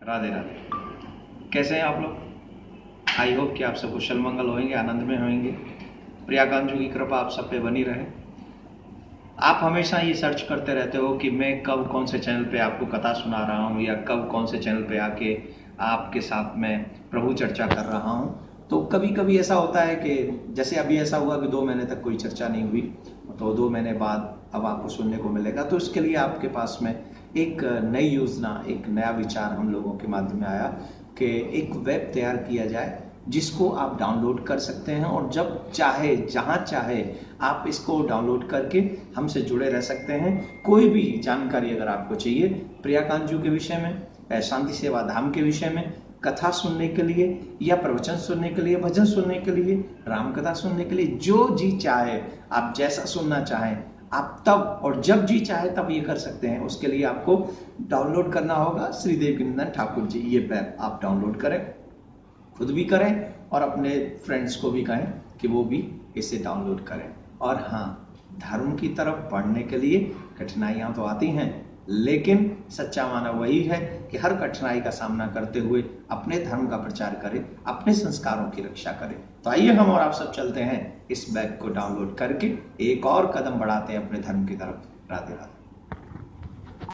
राधे राधे। कैसे हैं आप लोग? आई होप कि आप सब कुशल मंगल होंगे, आनंद में होंगे। प्रियाकांजू की कृपा आप सब पे बनी रहे। आप हमेशा ये सर्च करते रहते हो कि मैं कब कौन से चैनल पे आपको कथा सुना रहा हूँ या कब कौन से चैनल पे आके आपके साथ में प्रभु चर्चा कर रहा हूँ। तो कभी कभी ऐसा होता है कि जैसे अभी ऐसा हुआ कि दो महीने तक कोई चर्चा नहीं हुई तो दो महीने बाद अब आपको सुनने को मिलेगा। तो इसके लिए आपके पास में एक नई योजना, एक नया विचार हम लोगों के माध्यम में आया कि एक वेब तैयार किया जाए जिसको आप डाउनलोड कर सकते हैं और जब चाहे, जहाँ चाहे आप इसको डाउनलोड करके हमसे जुड़े रह सकते हैं। कोई भी जानकारी अगर आपको चाहिए प्रियाकांजू के विषय में, शांति सेवा धाम के विषय में, कथा सुनने के लिए या प्रवचन सुनने के लिए, भजन सुनने के लिए राम कथा सुनने के लिए, जो जी चाहे, आप जैसा सुनना चाहें आप तब और जब जी चाहे तब ये कर सकते हैं। उसके लिए आपको डाउनलोड करना होगा। श्रीदेव गिंदन ठाकुर जी, ये पैप आप डाउनलोड करें, खुद भी करें और अपने फ्रेंड्स को भी कहें कि वो भी इसे डाउनलोड करें। और हाँ धर्म की तरफ़ पढ़ने के लिए कठिनाइयाँ तो आती हैं लेकिन सच्चा माना वही है कि हर कठिनाई का सामना करते हुए अपने धर्म का प्रचार करें, अपने संस्कारों की रक्षा करें। तो आइए हम और आप सब चलते हैं इस बैग को डाउनलोड करके, एक और कदम बढ़ाते हैं अपने धर्म की तरफ़। राधे राधे।